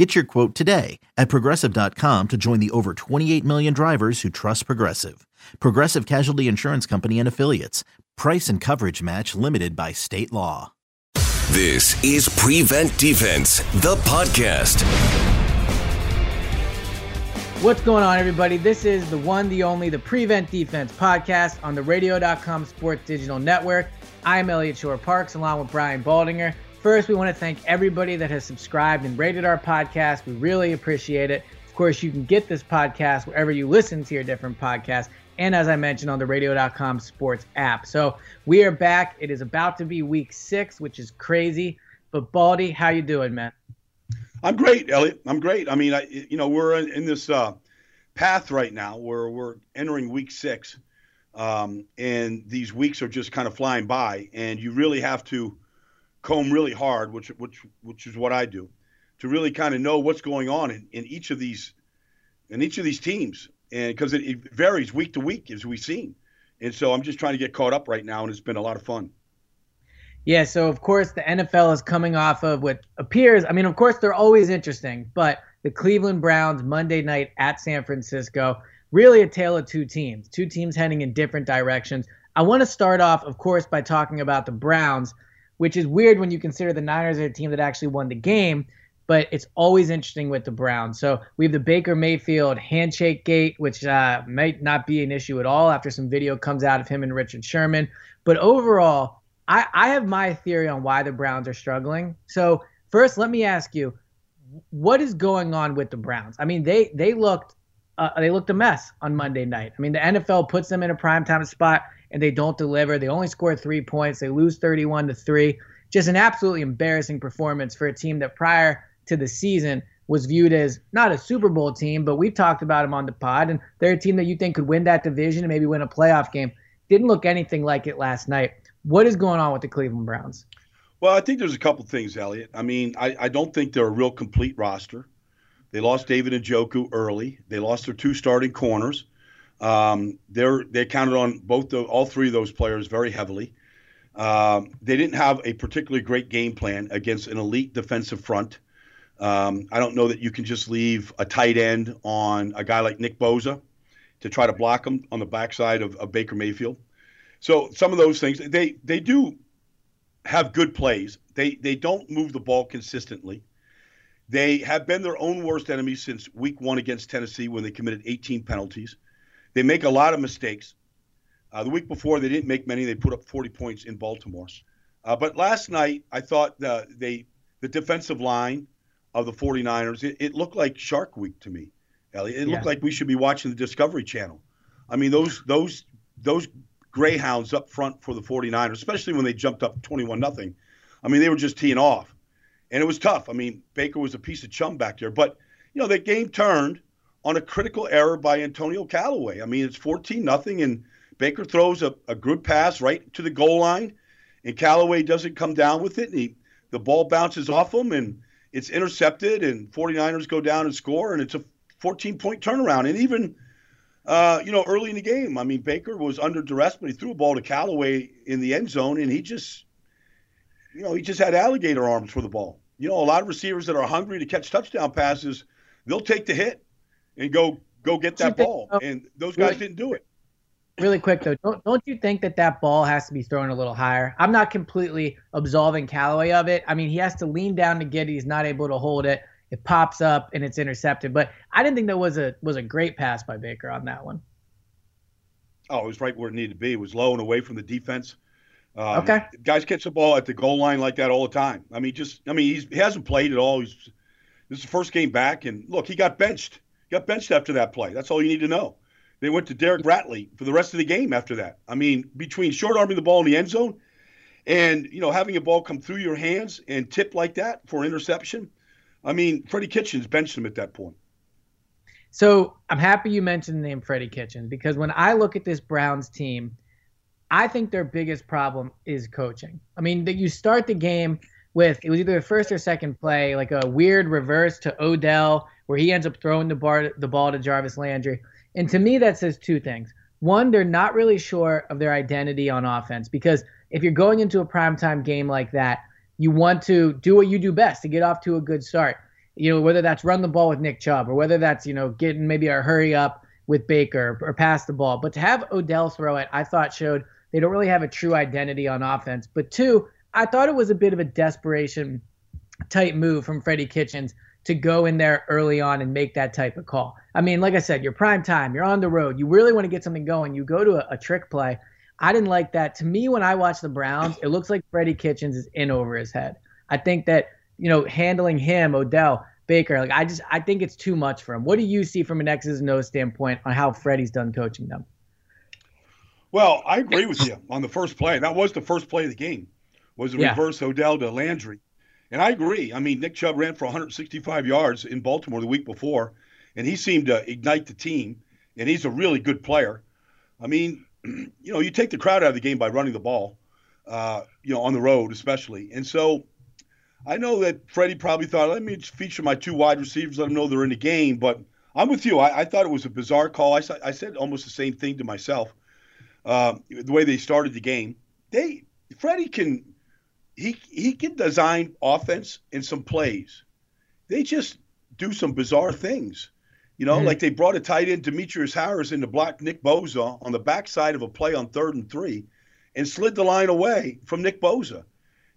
Get your quote today at progressive.com to join the over 28 million drivers who trust Progressive. Progressive Casualty Insurance Company and Affiliates. Price and coverage match limited by state law. This is Prevent Defense, the podcast. What's going on, everybody? This is the one, the only, the Prevent Defense podcast on the radio.com sports digital network. I'm Elliot Shorr-Parks along with Brian Baldinger. First, we want to thank everybody that has subscribed and rated our podcast. We really appreciate it. Of course, you can get this podcast wherever you listen to your different podcasts and as I mentioned on the radio.com sports app. So we are back. It is about to be week six, which is crazy. But Baldy, how you doing, man? I'm great, Elliot. I'm great. I mean, I, you know, we're in, in this uh, path right now where we're entering week six, um, and these weeks are just kind of flying by, and you really have to comb really hard, which which which is what I do, to really kind of know what's going on in, in each of these in each of these teams and because it, it, varies week to week as we've seen. And so I'm just trying to get caught up right now, and it's been a lot of fun. Yeah, so of course the NFL is coming off of what appears. I mean, of course they're always interesting, but the Cleveland Browns Monday night at San Francisco, really a tale of two teams, two teams heading in different directions. I want to start off, of course, by talking about the Browns, which is weird when you consider the Niners are a team that actually won the game but it's always interesting with the Browns. So we have the Baker Mayfield handshake gate, which uh, might not be an issue at all after some video comes out of him and Richard Sherman. But overall, I, I have my theory on why the Browns are struggling. So first, let me ask you, what is going on with the Browns? I mean, they they looked uh, they looked a mess on Monday night. I mean, the NFL puts them in a primetime spot and they don't deliver. They only score three points. They lose 31 to three. Just an absolutely embarrassing performance for a team that prior to the season was viewed as not a Super Bowl team, but we've talked about them on the pod, and they're a team that you think could win that division and maybe win a playoff game. Didn't look anything like it last night. What is going on with the Cleveland Browns? Well, I think there's a couple things, Elliot. I mean, I, I don't think they're a real complete roster. They lost David and Njoku early. They lost their two starting corners. Um, they're they counted on both the, all three of those players very heavily. Um, they didn't have a particularly great game plan against an elite defensive front. Um, I don't know that you can just leave a tight end on a guy like Nick Bosa to try to block him on the backside of, of Baker Mayfield. So some of those things they they do have good plays. They they don't move the ball consistently. They have been their own worst enemy since week one against Tennessee when they committed 18 penalties. They make a lot of mistakes. Uh, the week before, they didn't make many. They put up 40 points in Baltimore. Uh, but last night, I thought the, they the defensive line of the 49ers, it, it looked like Shark Week to me, Elliot. It yeah. looked like we should be watching the Discovery Channel. I mean, those those those greyhounds up front for the 49ers, especially when they jumped up 21 nothing. I mean, they were just teeing off. And it was tough. I mean, Baker was a piece of chum back there, but you know, that game turned on a critical error by Antonio Callaway. I mean, it's 14 nothing and Baker throws a, a good pass right to the goal line and Callaway doesn't come down with it and he, the ball bounces off him and it's intercepted, and 49ers go down and score, and it's a 14 point turnaround. And even, uh, you know, early in the game, I mean, Baker was under duress, but he threw a ball to Callaway in the end zone, and he just, you know, he just had alligator arms for the ball. You know, a lot of receivers that are hungry to catch touchdown passes, they'll take the hit and go go get that ball, and those guys didn't do it really quick though, don't don't you think that that ball has to be thrown a little higher? I'm not completely absolving Callaway of it. I mean, he has to lean down to get it. He's not able to hold it. It pops up and it's intercepted. But I didn't think that was a was a great pass by Baker on that one. Oh, it was right where it needed to be. It was low and away from the defense. Um, okay. Guys catch the ball at the goal line like that all the time. I mean, just I mean, he's, he hasn't played at all. He's this is the first game back, and look, he got benched. Got benched after that play. That's all you need to know. They went to Derek Ratley for the rest of the game after that. I mean, between short arming the ball in the end zone and, you know, having a ball come through your hands and tip like that for interception, I mean, Freddie Kitchens benched him at that point. So I'm happy you mentioned the name Freddie Kitchens because when I look at this Browns team, I think their biggest problem is coaching. I mean, that you start the game with it was either the first or second play, like a weird reverse to Odell, where he ends up throwing the bar the ball to Jarvis Landry. And to me, that says two things. One, they're not really sure of their identity on offense because if you're going into a primetime game like that, you want to do what you do best to get off to a good start. You know, whether that's run the ball with Nick Chubb or whether that's, you know, getting maybe a hurry up with Baker or pass the ball. But to have Odell throw it, I thought showed they don't really have a true identity on offense. But two, I thought it was a bit of a desperation type move from Freddie Kitchens to go in there early on and make that type of call. I mean, like I said, you're prime time, you're on the road, you really want to get something going. You go to a, a trick play. I didn't like that. To me, when I watch the Browns, it looks like Freddie Kitchens is in over his head. I think that, you know, handling him, Odell, Baker, like I just I think it's too much for him. What do you see from an X's and O's standpoint on how Freddie's done coaching them? Well, I agree with you on the first play. That was the first play of the game. Was a yeah. reverse Odell to Landry. And I agree. I mean, Nick Chubb ran for 165 yards in Baltimore the week before, and he seemed to ignite the team. And he's a really good player. I mean, you know, you take the crowd out of the game by running the ball, uh, you know, on the road especially. And so I know that Freddie probably thought, let me feature my two wide receivers, let them know they're in the game. But I'm with you. I, I thought it was a bizarre call. I, I said almost the same thing to myself. Uh, the way they started the game, they Freddie can he he can design offense in some plays. They just do some bizarre things. You know, mm-hmm. like they brought a tight end, Demetrius Harris, in to block Nick Bosa on the backside of a play on third and three and slid the line away from Nick Bosa.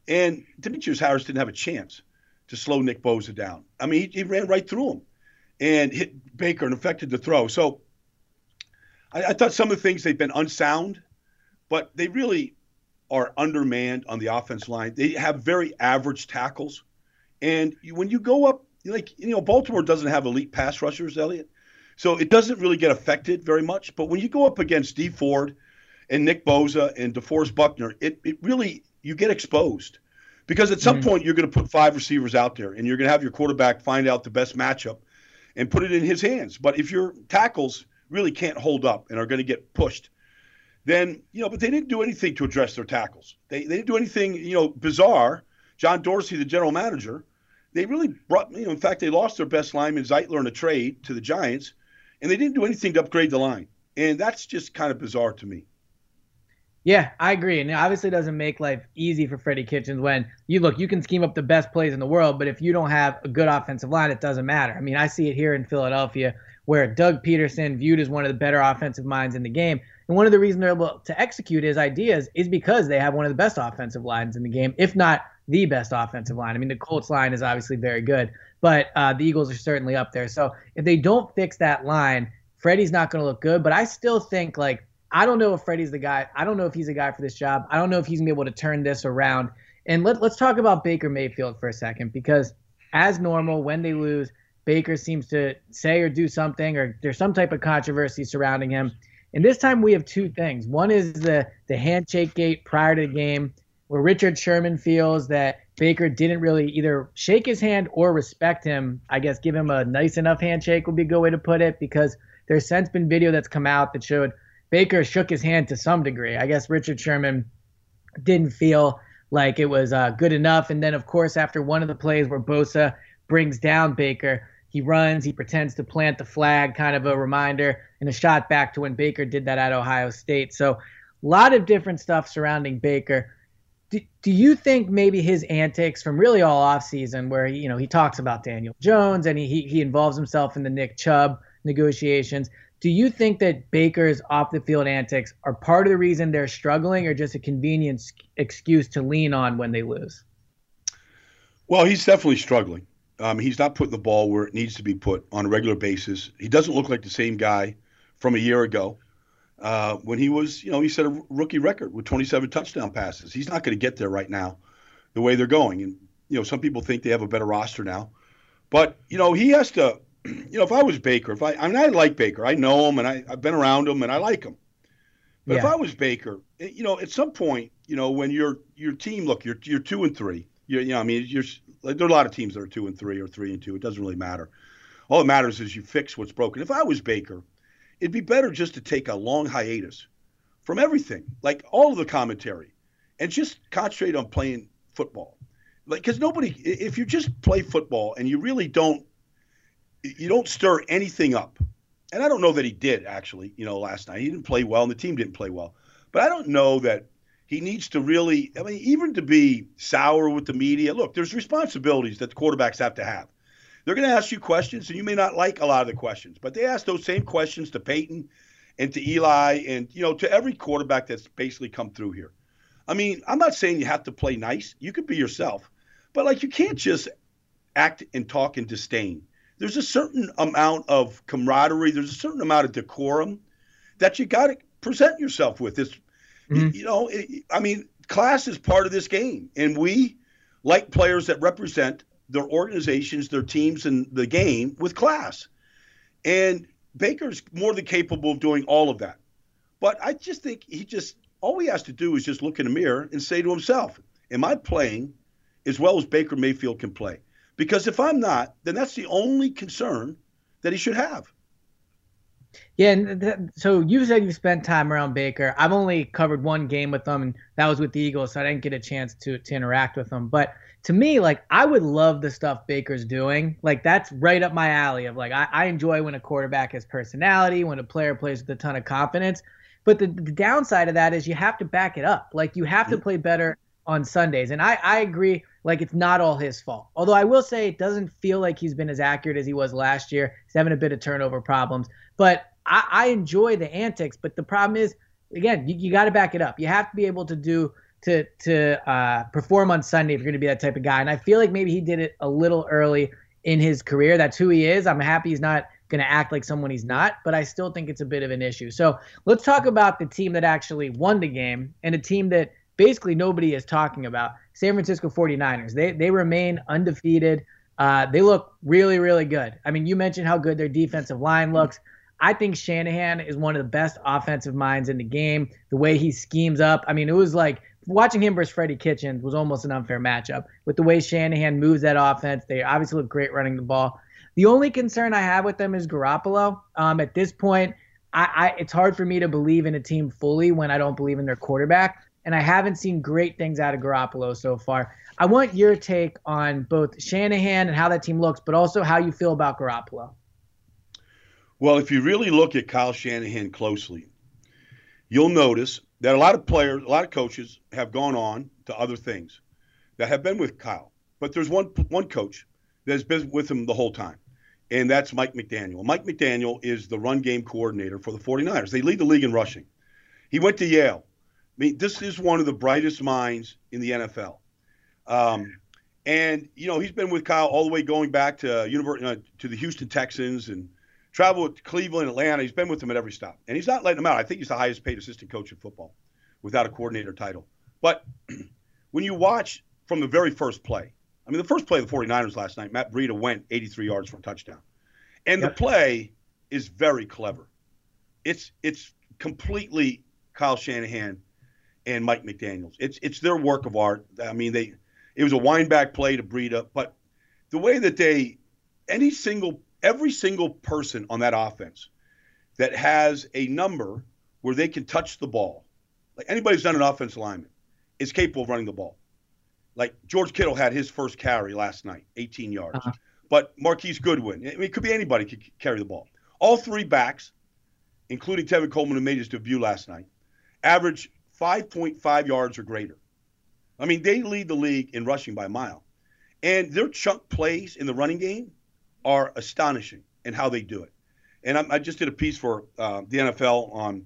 And Demetrius Harris didn't have a chance to slow Nick Bosa down. I mean, he, he ran right through him and hit Baker and affected the throw. So I, I thought some of the things they've been unsound, but they really are undermanned on the offense line. They have very average tackles. And when you go up like you know Baltimore doesn't have elite pass rushers, Elliot, so it doesn't really get affected very much. But when you go up against Dee Ford and Nick Bosa and DeForest Buckner, it it really you get exposed because at some mm-hmm. point you're going to put five receivers out there and you're going to have your quarterback find out the best matchup and put it in his hands. But if your tackles really can't hold up and are going to get pushed, then you know. But they didn't do anything to address their tackles. They they didn't do anything you know bizarre. John Dorsey, the general manager, they really brought, you know, in fact, they lost their best lineman, Zeitler, in a trade to the Giants, and they didn't do anything to upgrade the line. And that's just kind of bizarre to me. Yeah, I agree. And it obviously doesn't make life easy for Freddie Kitchens when you look, you can scheme up the best plays in the world, but if you don't have a good offensive line, it doesn't matter. I mean, I see it here in Philadelphia where Doug Pederson, viewed as one of the better offensive minds in the game, and one of the reasons they're able to execute his ideas is because they have one of the best offensive lines in the game, if not the best offensive line. I mean, the Colts line is obviously very good, but uh, the Eagles are certainly up there. So if they don't fix that line, Freddie's not going to look good. But I still think like I don't know if Freddie's the guy. I don't know if he's a guy for this job. I don't know if he's gonna be able to turn this around. And let, let's talk about Baker Mayfield for a second because as normal, when they lose, Baker seems to say or do something, or there's some type of controversy surrounding him. And this time we have two things. One is the the handshake gate prior to the game, where Richard Sherman feels that Baker didn't really either shake his hand or respect him. I guess give him a nice enough handshake would be a good way to put it because there's since been video that's come out that showed Baker shook his hand to some degree. I guess Richard Sherman didn't feel like it was uh, good enough. And then, of course, after one of the plays where Bosa brings down Baker, he runs, he pretends to plant the flag, kind of a reminder, and a shot back to when Baker did that at Ohio State. So, a lot of different stuff surrounding Baker do, do you think maybe his antics from really all offseason where he, you know he talks about Daniel Jones and he, he involves himself in the Nick Chubb negotiations do you think that Baker's off the field antics are part of the reason they're struggling or just a convenient excuse to lean on when they lose? Well, he's definitely struggling. Um, he's not putting the ball where it needs to be put on a regular basis. He doesn't look like the same guy from a year ago uh, when he was, you know, he set a rookie record with 27 touchdown passes. He's not going to get there right now, the way they're going. And you know, some people think they have a better roster now, but you know, he has to. You know, if I was Baker, if I, I mean, I like Baker, I know him, and I, I've been around him, and I like him. But yeah. if I was Baker, eh, you know, at some point, you know, when your your team, look, you're you're two and three. you you know, I mean, you're like, there are a lot of teams that are two and three or three and two. It doesn't really matter. All that matters is you fix what's broken. If I was Baker, it'd be better just to take a long hiatus from everything, like all of the commentary, and just concentrate on playing football. Like, because nobody, if you just play football and you really don't, you don't stir anything up. And I don't know that he did actually. You know, last night he didn't play well, and the team didn't play well. But I don't know that he needs to really. I mean, even to be sour with the media. Look, there's responsibilities that the quarterbacks have to have. They're going to ask you questions, and you may not like a lot of the questions, but they ask those same questions to Peyton and to Eli and you know to every quarterback that's basically come through here. I mean, I'm not saying you have to play nice. You could be yourself, but like you can't just act and talk in disdain. There's a certain amount of camaraderie. There's a certain amount of decorum that you got to present yourself with. It's mm-hmm. you know, it, I mean, class is part of this game, and we like players that represent their organizations, their teams, and the game with class. And Baker's more than capable of doing all of that. But I just think he just all he has to do is just look in the mirror and say to himself, Am I playing as well as Baker Mayfield can play? Because if I'm not, then that's the only concern that he should have. Yeah, and th- so you said you spent time around Baker. I've only covered one game with them, and that was with the Eagles, so I didn't get a chance to to interact with them. But to me, like I would love the stuff Baker's doing. Like that's right up my alley. Of like I, I enjoy when a quarterback has personality, when a player plays with a ton of confidence. But the, the downside of that is you have to back it up. Like you have to play better on Sundays. And I, I agree, like it's not all his fault. Although I will say it doesn't feel like he's been as accurate as he was last year. He's having a bit of turnover problems. But I, I enjoy the antics. But the problem is, again, you, you got to back it up. You have to be able to do to to uh, perform on Sunday if you're going to be that type of guy. And I feel like maybe he did it a little early in his career. That's who he is. I'm happy he's not going to act like someone he's not, but I still think it's a bit of an issue. So let's talk about the team that actually won the game and a team that basically nobody is talking about San Francisco 49ers. They, they remain undefeated. Uh, they look really, really good. I mean, you mentioned how good their defensive line looks. I think Shanahan is one of the best offensive minds in the game. The way he schemes up. I mean, it was like watching him versus Freddie Kitchens was almost an unfair matchup. With the way Shanahan moves that offense, they obviously look great running the ball. The only concern I have with them is Garoppolo. Um, at this point, I, I, it's hard for me to believe in a team fully when I don't believe in their quarterback, and I haven't seen great things out of Garoppolo so far. I want your take on both Shanahan and how that team looks, but also how you feel about Garoppolo. Well, if you really look at Kyle Shanahan closely, you'll notice that a lot of players, a lot of coaches have gone on to other things that have been with Kyle. But there's one one coach that's been with him the whole time and that's Mike McDaniel. Mike McDaniel is the run game coordinator for the 49ers. They lead the league in rushing. He went to Yale. I mean, this is one of the brightest minds in the NFL. Um, and you know, he's been with Kyle all the way going back to university uh, to the Houston Texans and traveled with Cleveland, Atlanta. He's been with them at every stop, and he's not letting them out. I think he's the highest paid assistant coach in football, without a coordinator title. But when you watch from the very first play, I mean, the first play of the 49ers last night, Matt Breida went 83 yards for a touchdown. And yep. the play is very clever. It's it's completely Kyle Shanahan and Mike McDaniels. It's it's their work of art. I mean, they it was a wind back play to Breida, but the way that they any single every single person on that offense that has a number where they can touch the ball, like anybody who's done an offensive lineman, is capable of running the ball. Like George Kittle had his first carry last night, 18 yards. Uh-huh. But Marquise Goodwin, I mean, it could be anybody could carry the ball. All three backs, including Tevin Coleman, who made his debut last night, average 5.5 yards or greater. I mean, they lead the league in rushing by a mile. And their chunk plays in the running game are astonishing in how they do it. And I, I just did a piece for uh, the NFL on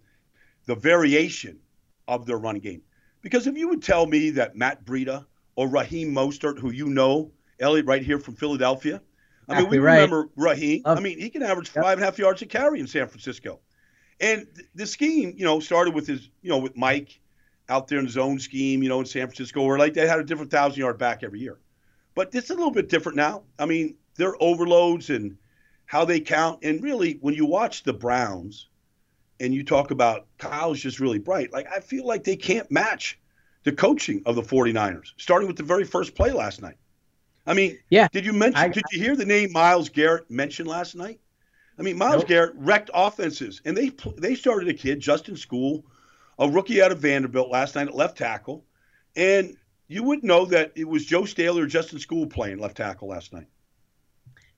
the variation of their running game. Because if you would tell me that Matt Breida – or Raheem Mostert, who you know, Elliot, right here from Philadelphia. I mean, we right. remember Raheem. Love I mean, he can average yep. five and a half yards a carry in San Francisco. And the scheme, you know, started with his, you know, with Mike out there in his own scheme, you know, in San Francisco, where like they had a different thousand yard back every year. But it's a little bit different now. I mean, their overloads and how they count. And really, when you watch the Browns and you talk about Kyle's just really bright, like I feel like they can't match the coaching of the 49ers, starting with the very first play last night. I mean, yeah. Did you mention? I, did you hear the name Myles Garrett mentioned last night? I mean, Myles nope. Garrett wrecked offenses, and they they started a kid Justin Skule a rookie out of Vanderbilt last night at left tackle, and you would know that it was Joe Staley or Justin Skule playing left tackle last night.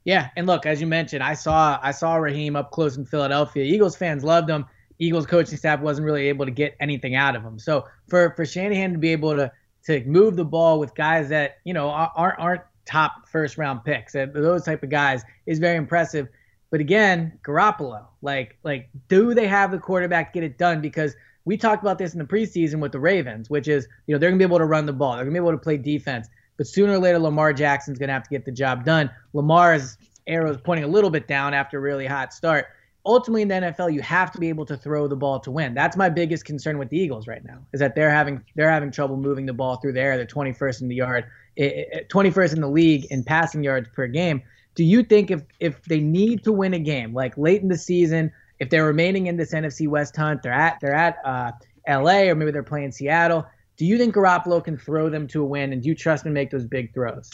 Yeah, and look, as you mentioned, I saw I saw Raheem up close in Philadelphia. Eagles fans loved him. Eagles coaching staff wasn't really able to get anything out of him. So for for Shanahan to be able to to move the ball with guys that you know aren't aren't top first round picks, those type of guys is very impressive. But again, Garoppolo, like like do they have the quarterback to get it done? Because we talked about this in the preseason with the Ravens, which is you know they're gonna be able to run the ball, they're gonna be able to play defense. But sooner or later, Lamar Jackson's going to have to get the job done. Lamar's arrow is pointing a little bit down after a really hot start. Ultimately, in the NFL, you have to be able to throw the ball to win. That's my biggest concern with the Eagles right now is that they're having they're having trouble moving the ball through the air. They're 21st in the yard, 21st in the league in passing yards per game. Do you think if if they need to win a game, like late in the season, if they're remaining in this NFC West hunt, they're at they're at uh, L.A. or maybe they're playing Seattle do you think Garoppolo can throw them to a win, and do you trust him to make those big throws?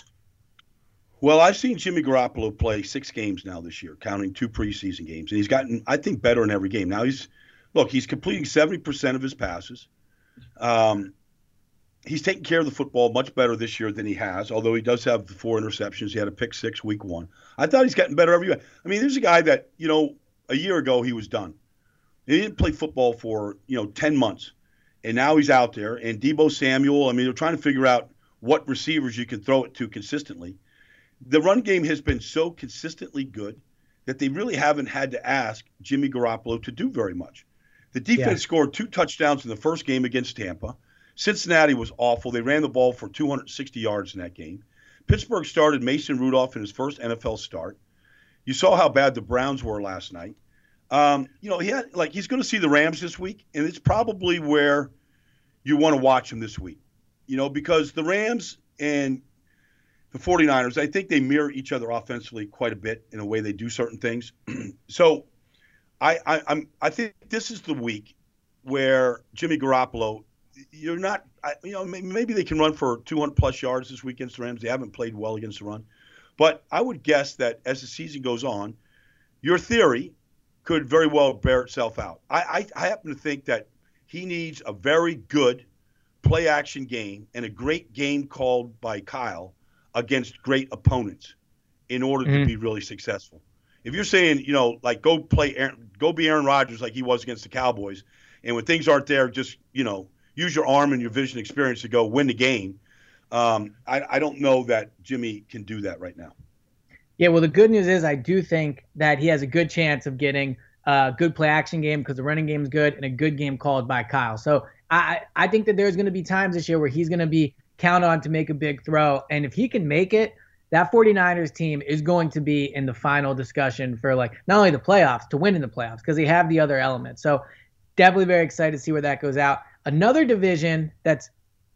Well, I've seen Jimmy Garoppolo play six games now this year, counting two preseason games, and he's gotten, I think, better in every game. Now he's, look, he's completing seventy percent of his passes. Um, he's taking care of the football much better this year than he has, although he does have the four interceptions. He had a pick six week one. I thought he's getting better every year. I mean, there's a guy that you know a year ago he was done. He didn't play football for you know ten months and now he's out there. And Deebo Samuel, I mean, they're trying to figure out what receivers you can throw it to consistently. The run game has been so consistently good that they really haven't had to ask Jimmy Garoppolo to do very much. The defense yeah. scored two touchdowns in the first game against Tampa. Cincinnati was awful. They ran the ball for 260 yards in that game. Pittsburgh started Mason Rudolph in his first NFL start. You saw how bad the Browns were last night. Um, you know, he had like he's going to see the Rams this week, and it's probably where you want to watch him this week. You know, because the Rams and the 49ers, I think they mirror each other offensively quite a bit in a way they do certain things. so I, I I'm I think this is the week where Jimmy Garoppolo, you're not, I, you know, maybe they can run for 200 plus yards this week against the Rams. They haven't played well against the run, but I would guess that as the season goes on, your theory could very well bear itself out. I, I, I happen to think that he needs a very good play action game and a great game called by Kyle against great opponents in order mm-hmm. to be really successful. If you're saying, you know, like go play Aaron, go be Aaron Rodgers like he was against the Cowboys, and when things aren't there, just you know, use your arm and your vision experience to go win the game. Um, I, I don't know that Jimmy can do that right now. Yeah, well, the good news is I do think that he has a good chance of getting a good play action game because the running game is good and a good game called by Kyle. So I I think that there's going to be times this year where he's going to be counted on to make a big throw, and if he can make it, that 49ers team is going to be in the final discussion for like not only the playoffs to win in the playoffs because they have the other elements. So definitely very excited to see where that goes out. Another division that's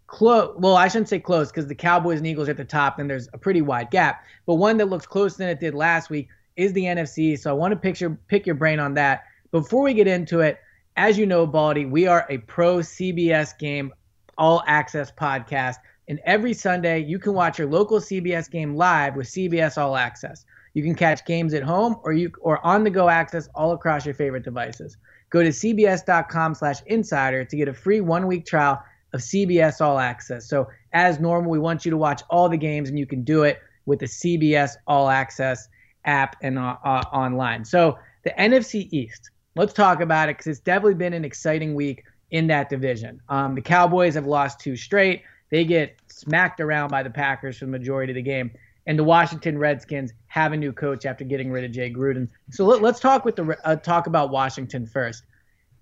close. Well, I shouldn't say close because the Cowboys and Eagles are at the top, and there's a pretty wide gap. But one that looks closer than it did last week is the NFC. So I want to picture pick your brain on that. Before we get into it, as you know, Baldy, we are a pro CBS game all access podcast. And every Sunday, you can watch your local CBS game live with CBS All Access. You can catch games at home or you or on the go access all across your favorite devices. Go to cbs.com/insider to get a free one-week trial of CBS All Access. So, as normal, we want you to watch all the games, and you can do it with the CBS All Access app and uh, uh, online. So, the NFC East, let's talk about it because it's definitely been an exciting week in that division. Um, the Cowboys have lost two straight. They get smacked around by the Packers for the majority of the game. And the Washington Redskins have a new coach after getting rid of Jay Gruden. So let, us talk with the uh, talk about Washington first.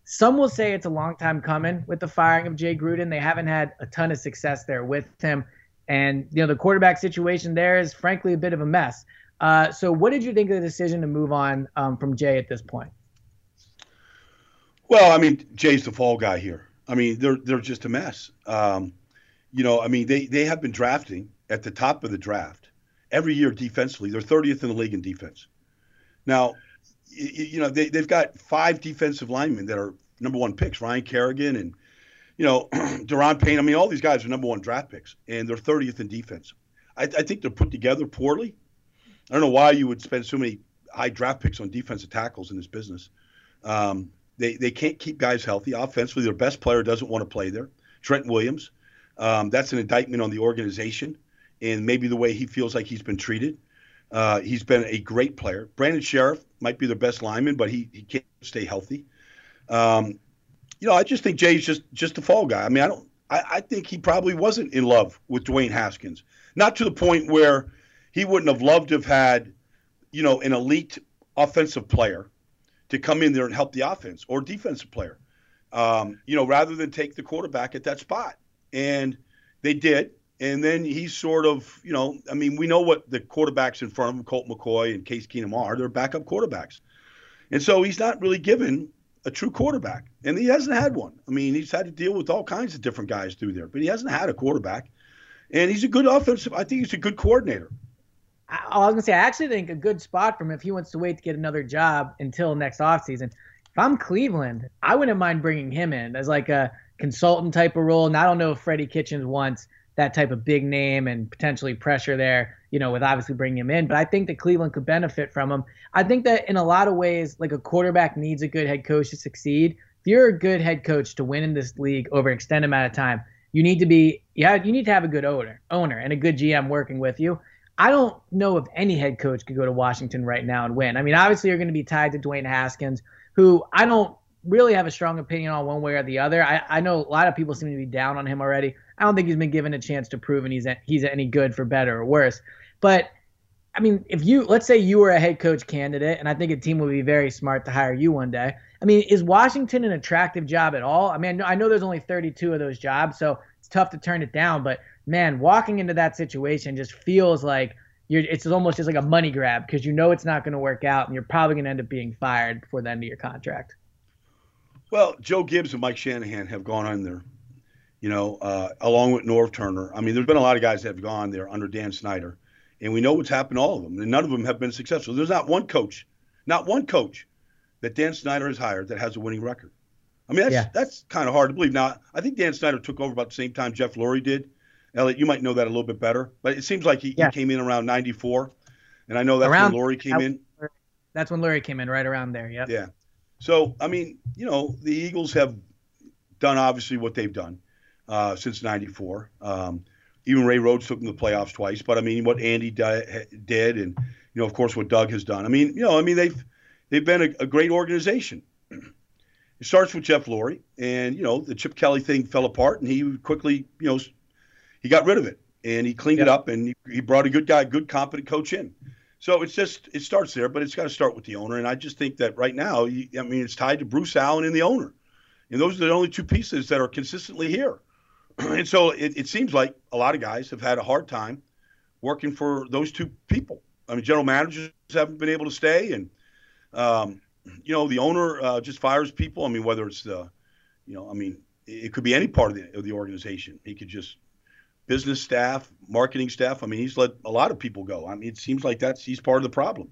Some will say it's a long time coming with the firing of Jay Gruden. They haven't had a ton of success there with him. And, you know, the quarterback situation there is frankly a bit of a mess. Uh, so, what did you think of the decision to move on um, from Jay at this point? Well, I mean, Jay's the fall guy here. I mean, they're they're just a mess. Um, you know, I mean, they they have been drafting at the top of the draft every year defensively. They're 30th in the league in defense. Now, you know, they, they've got five defensive linemen that are number one picks, Ryan Kerrigan and, you know, Da'Ron Payne. I mean, all these guys are number one draft picks, and they're 30th in defense. I, I think they're put together poorly. I don't know why you would spend so many high draft picks on defensive tackles in this business. Um, they they can't keep guys healthy. Offensively, their best player doesn't want to play there. Trent Williams. Um, that's an indictment on the organization and maybe the way he feels like he's been treated. Uh, he's been a great player. Brandon Scherff might be their best lineman, but he, he can't stay healthy. Um, you know, I just think Jay's just just a fall guy. I mean, I don't. I, I think he probably wasn't in love with Dwayne Haskins, not to the point where he wouldn't have loved to have had, you know, an elite offensive player to come in there and help the offense or defensive player, um, you know, rather than take the quarterback at that spot. And they did. And then he's sort of, you know, I mean, we know what the quarterbacks in front of him, Colt McCoy and Case Keenum are. They're backup quarterbacks. And so he's not really given a true quarterback. And he hasn't had one. I mean, he's had to deal with all kinds of different guys through there, but he hasn't had a quarterback. And he's a good offensive, I think he's a good coordinator. I, I was going to say, I actually think a good spot for him if he wants to wait to get another job until next offseason. If I'm Cleveland, I wouldn't mind bringing him in as like a consultant type of role. And I don't know if Freddie Kitchens wants that type of big name and potentially pressure there, you know, with obviously bringing him in. But I think that Cleveland could benefit from him. I think that in a lot of ways, like a quarterback needs a good head coach to succeed. If you're a good head coach to win in this league over an extended amount of time, you need to be yeah, you need to have a good owner, owner and a good GM working with you. I don't know if any head coach could go to Washington right now and win. I mean, obviously you're going to be tied to Dwayne Haskins, who I don't really have a strong opinion on one way or the other. I, I know a lot of people seem to be down on him already. I don't think he's been given a chance to prove and he's he's any good for better or worse. But I mean, if you let's say you were a head coach candidate, and I think a team would be very smart to hire you one day. I mean, is Washington an attractive job at all? I mean, I know there's only 32 of those jobs, so it's tough to turn it down. But man, walking into that situation just feels like you're. It's almost just like a money grab because you know it's not going to work out, and you're probably going to end up being fired before the end of your contract. Well, Joe Gibbs and Mike Shanahan have gone on there, you know, uh, along with Norv Turner. I mean, there's been a lot of guys that have gone there under Dan Snyder, and we know what's happened to all of them, and none of them have been successful. There's not one coach, not one coach that Dan Snyder has hired that has a winning record. I mean, that's yeah. that's kind of hard to believe. Now, I think Dan Snyder took over about the same time Jeff Lurie did. Elliot, you might know that a little bit better, but it seems like he, yeah. he came in around '94, and I know that's around, when Lurie came in. That's when Lurie came in, right around there. Yeah. Yeah. So, I mean, you know, the Eagles have done obviously what they've done uh, since '94. Um, even Ray Rhodes took them to the playoffs twice. But I mean, what Andy di- did, and you know, of course, what Doug has done. I mean, you know, I mean, they've they've been a, a great organization. It starts with Jeff Lurie, and you know, the Chip Kelly thing fell apart, and he quickly, you know, he got rid of it and he cleaned yep. it up, and he, he brought a good guy, good competent coach in. So it's just it starts there, but it's got to start with the owner. And I just think that right now, I mean, it's tied to Bruce Allen and the owner, and those are the only two pieces that are consistently here. and so it, it seems like a lot of guys have had a hard time working for those two people. I mean, general managers haven't been able to stay, and um, you know, the owner uh, just fires people. I mean, whether it's the, you know, I mean, it could be any part of the of the organization. He could just business staff, marketing staff. I mean, he's let a lot of people go. I mean, it seems like that's he's part of the problem.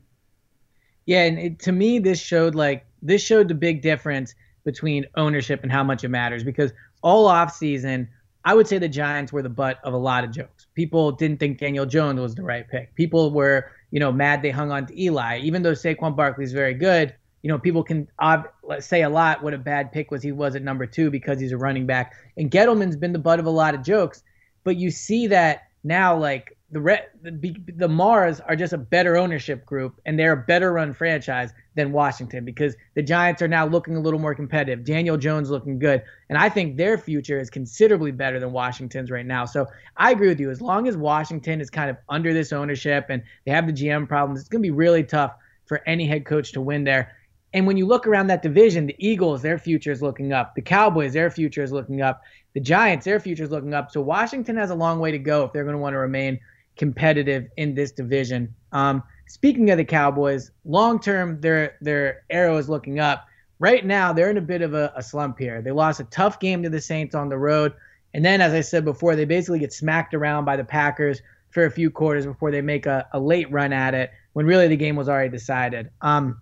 Yeah, and it, to me, this showed like this showed the big difference between ownership and how much it matters because all off season, I would say the Giants were the butt of a lot of jokes. People didn't think Daniel Jones was the right pick. People were, you know, mad they hung on to Eli, even though Saquon Barkley is very good. You know, people can ob- say a lot what a bad pick was he was at number two because he's a running back. And Gettleman's been the butt of a lot of jokes but you see that now like the Re- the, the Maras are just a better ownership group and they're a better run franchise than Washington because the Giants are now looking a little more competitive. Daniel Jones looking good, and I think their future is considerably better than Washington's right now. So I agree with you. As long as Washington is kind of under this ownership and they have the GM problems, it's going to be really tough for any head coach to win there. And when you look around that division, the Eagles, their future is looking up. The Cowboys, their future is looking up. The Giants, their future is looking up. So Washington has a long way to go if they're going to want to remain competitive in this division. Um, speaking of the Cowboys, long term, their their arrow is looking up. Right now, they're in a bit of a, a slump here. They lost a tough game to the Saints on the road, and then, as I said before, they basically get smacked around by the Packers for a few quarters before they make a, a late run at it when really the game was already decided. Um,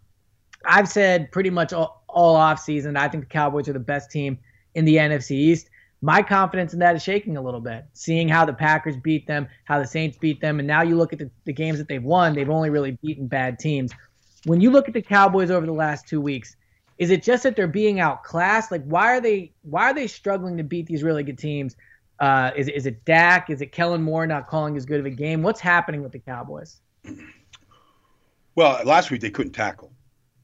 I've said pretty much all, all off season. I think the Cowboys are the best team in the NFC East. My confidence in that is shaking a little bit. Seeing how the Packers beat them, how the Saints beat them, and now you look at the, the games that they've won, they've only really beaten bad teams. When you look at the Cowboys over the last two weeks, Is it just that they're being outclassed? Like, why are they why are they struggling to beat these really good teams? Uh, is is it Dak? Is it Kellen Moore not calling as good of a game? What's happening with the Cowboys? Well, last week they couldn't tackle.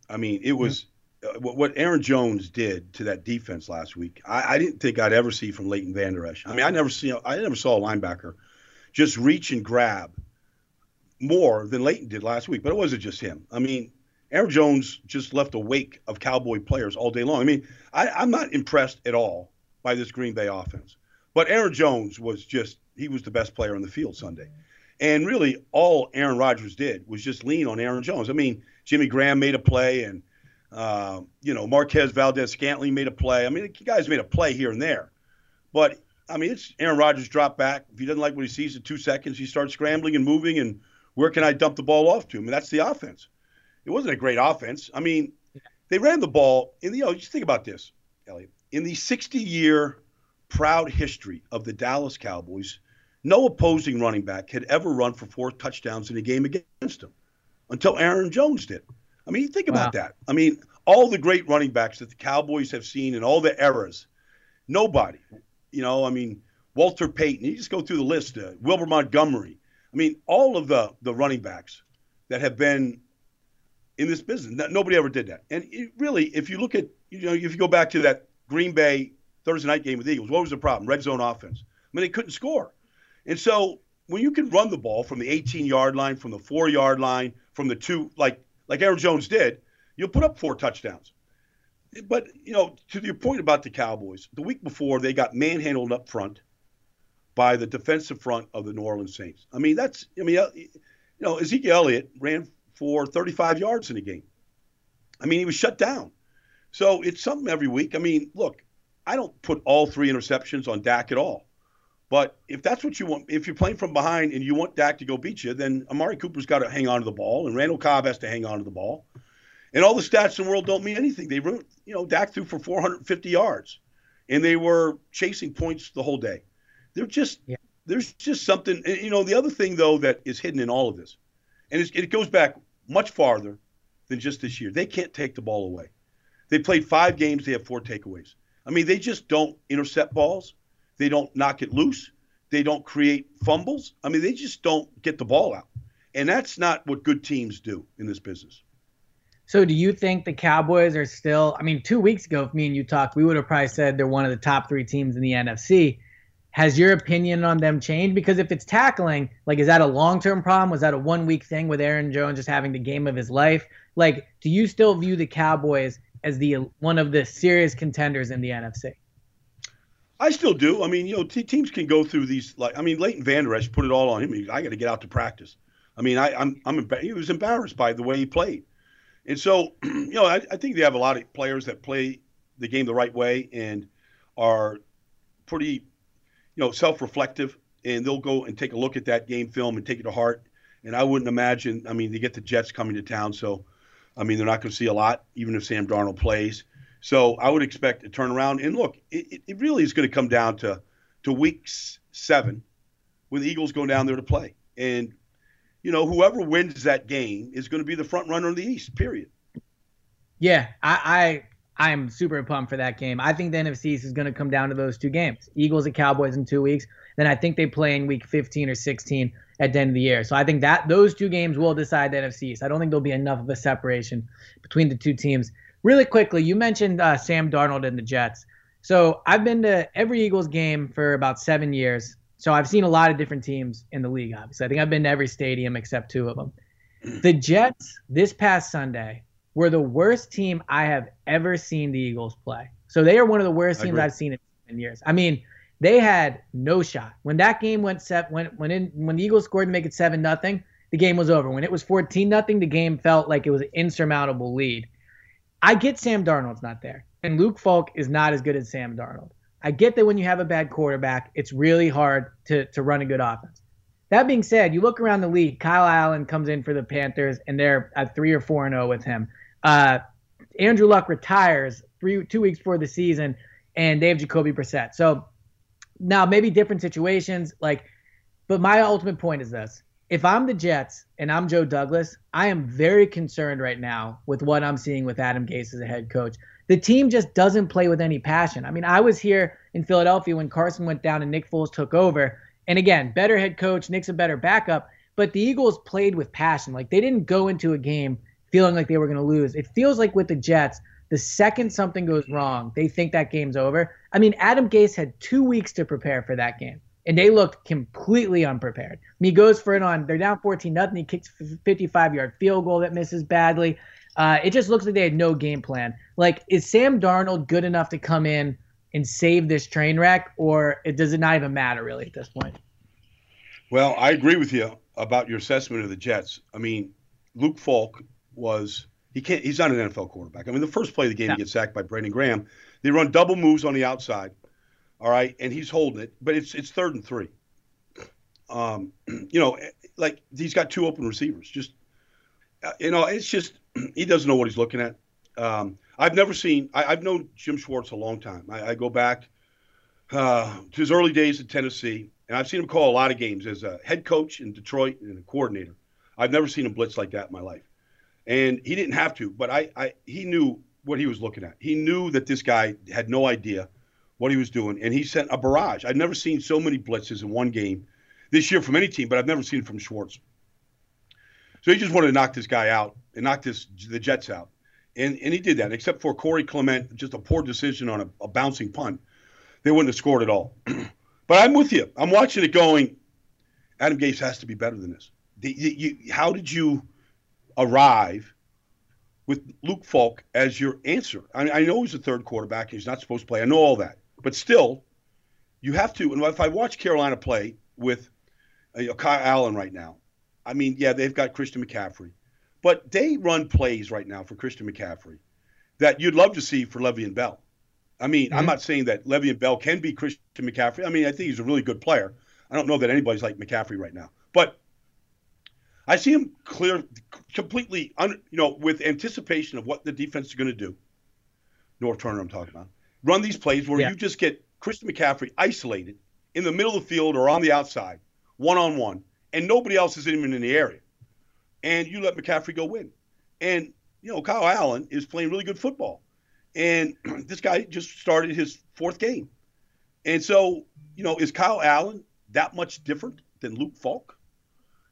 I mean, it was mm-hmm. uh, what Aaron Jones did to that defense last week. I, I, didn't think I'd ever see from Leighton Vander Esch. I mean, I never see I never saw a linebacker just reach and grab more than Leighton did last week. But it wasn't just him. I mean, Aaron Jones just left a wake of Cowboy players all day long. I mean, I, I'm not impressed at all by this Green Bay offense. But Aaron Jones was just he was the best player on the field Sunday. And really all Aaron Rodgers did was just lean on Aaron Jones. I mean, Jimmy Graham made a play and uh, you know, Marquez Valdes-Scantling made a play. I mean, the guys made a play here and there. But I mean, it's Aaron Rodgers drop back. If he doesn't like what he sees in two seconds, he starts scrambling and moving. And where can I dump the ball off to I mean, that's the offense. It wasn't a great offense. I mean, they ran the ball. In the, you know, just think about this, Elliot. In the 60 year proud history of the Dallas Cowboys, no opposing running back had ever run for four touchdowns in a game against them until Aaron Jones did. I mean, think about wow. that. I mean, all the great running backs that the Cowboys have seen in all the eras, nobody, you know, I mean, Walter Payton, you just go through the list, uh, Wilbert Montgomery. I mean, all of the, the running backs that have been in this business, nobody ever did that. And it really, if you look at, you know, if you go back to that Green Bay Thursday night game with the Eagles. What was the problem? Red zone offense. I mean, they couldn't score. And so when you can run the ball from the 18 yard line, from the four yard line, from the two, like like Aaron Jones did, you'll put up four touchdowns. But you know, to your point about the Cowboys, the week before they got manhandled up front by the defensive front of the New Orleans Saints. I mean, that's I mean, you know, Ezekiel Elliott ran for 35 yards in a game. I mean, he was shut down. So it's something every week. I mean, look, I don't put all three interceptions on Dak at all. But if that's what you want, if you're playing from behind and you want Dak to go beat you, then Amari Cooper's got to hang on to the ball, and Randall Cobb has to hang on to the ball. And all the stats in the world don't mean anything. They, you know, Dak threw for 450 yards, and they were chasing points the whole day. They're just, yeah. there's just something. You know, the other thing though that is hidden in all of this, and it goes back much farther than just this year. They can't take the ball away. They played five games. They have four takeaways. I mean, they just don't intercept balls. They don't knock it loose. They don't create fumbles. I mean, they just don't get the ball out. And that's not what good teams do in this business. So, do you think the Cowboys are still? I mean, two weeks ago, if me and you talked, we would have probably said they're one of the top three teams in the NFC. Has your opinion on them changed? Because if it's tackling, like, is that a long term problem? Was that a one week thing with Aaron Jones just having the game of his life? Like, do you still view the Cowboys as the one of the serious contenders in the NFC. I still do. I mean, you know, t- teams can go through these. Like, I mean, Leighton Vander Esch put it all on him. I got to get out to practice. I mean, I, I'm, I'm, he was embarrassed by the way he played, and so, you know, I, I think they have a lot of players that play the game the right way and are pretty, you know, self-reflective, and they'll go and take a look at that game film and take it to heart. And I wouldn't imagine. I mean, they get the Jets coming to town, so I mean, they're not going to see a lot, even if Sam Darnold plays. So I would expect a turnaround. And look, it, it really is going to come down to to week seven when the Eagles go down there to play. And, you know, whoever wins that game is going to be the front runner in the East, period. Yeah, I, I I'm super pumped for that game. I think the NFC is going to come down to those two games Eagles and Cowboys in two weeks. Then I think they play in week 15 or 16 at the end of the year. So I think that those two games will decide the NFC. I don't think there'll be enough of a separation between the two teams. Really quickly, you mentioned uh, Sam Darnold and the Jets. So I've been to every Eagles game for about seven years. So I've seen a lot of different teams in the league. Obviously, I think I've been to every stadium except two of them. The Jets this past Sunday were the worst team I have ever seen the Eagles play. So they are one of the worst teams I've seen in years. I mean, they had no shot. When that game went set when when in when the Eagles scored to make it seven nothing, the game was over. When it was 14 nothing, the game felt like it was an insurmountable lead. I get Sam Darnold's not there. And Luke Falk is not as good as Sam Darnold. I get that when you have a bad quarterback, it's really hard to, to run a good offense. That being said, you look around the league, Kyle Allen comes in for the Panthers, and they're at 3 or 4 0 with him. Uh, Andrew Luck retires three two weeks before the season, and they have Jacoby Brissett. So now maybe different situations like but my ultimate point is this if I'm the Jets and I'm Joe Douglas, I am very concerned right now with what I'm seeing with Adam Gase as a head coach. The team just doesn't play with any passion. I mean, I was here in Philadelphia when Carson went down and Nick Foles took over. And again, better head coach, Nick's a better backup, but the Eagles played with passion. Like they didn't go into a game feeling like they were going to lose. It feels like with the Jets, the second something goes wrong, they think that game's over. I mean, Adam Gase had two weeks to prepare for that game and they looked completely unprepared. I mean, he goes for it on. They're down 14 nothing. He kicks 55 yard field goal that misses badly. Uh, it just looks like they had no game plan. Like, is Sam Darnold good enough to come in and save this train wreck, or it, does it not even matter really at this point? Well, I agree with you about your assessment of the Jets. I mean, Luke Falk was he can't. He's not an NFL quarterback. I mean, the first play of the game, no. he gets sacked by Brandon Graham. They run double moves on the outside. All right, and he's holding it, but it's it's third and three. Um, you know, like he's got two open receivers. Just uh, you know, it's just he doesn't know what he's looking at. Um, I've never seen. I, have known Jim Schwartz a long time. I, I go back uh, to his early days at Tennessee, and I've seen him call a lot of games as a head coach in Detroit and a coordinator. I've never seen him blitz like that in my life, and he didn't have to. But I, I he knew what he was looking at. He knew that this guy had no idea what he was doing, and he sent a barrage. I've never seen so many blitzes in one game this year from any team, but I've never seen it from Schwartz. So he just wanted to knock this guy out and knock this the Jets out, and and he did that. Except for Corey Clement, just a poor decision on a, a bouncing punt, they wouldn't have scored at all. but I'm with you. I'm watching it going. Adam Gase has to be better than this. The, you, you, how did you arrive with Luke Falk as your answer? I, I know he's a third quarterback. He's not supposed to play. I know all that. But still, you have to. And if I watch Carolina play with uh, Kyle Allen right now, I mean, yeah, they've got Christian McCaffrey, but they run plays right now for Christian McCaffrey that you'd love to see for Le'Veon Bell. I mean, mm-hmm. I'm not saying that Le'Veon Bell can be Christian McCaffrey. I mean, I think he's a really good player. I don't know that anybody's like McCaffrey right now, but I see him clear, completely, un, you know, with anticipation of what the defense is going to do. Norv Turner, I'm talking about run these plays where yeah. you just get Christian McCaffrey isolated in the middle of the field or on the outside, one on one, and nobody else is even in the area. And you let McCaffrey go win. And, you know, Kyle Allen is playing really good football. And this guy just started his fourth game. And so, you know, is Kyle Allen that much different than Luke Falk?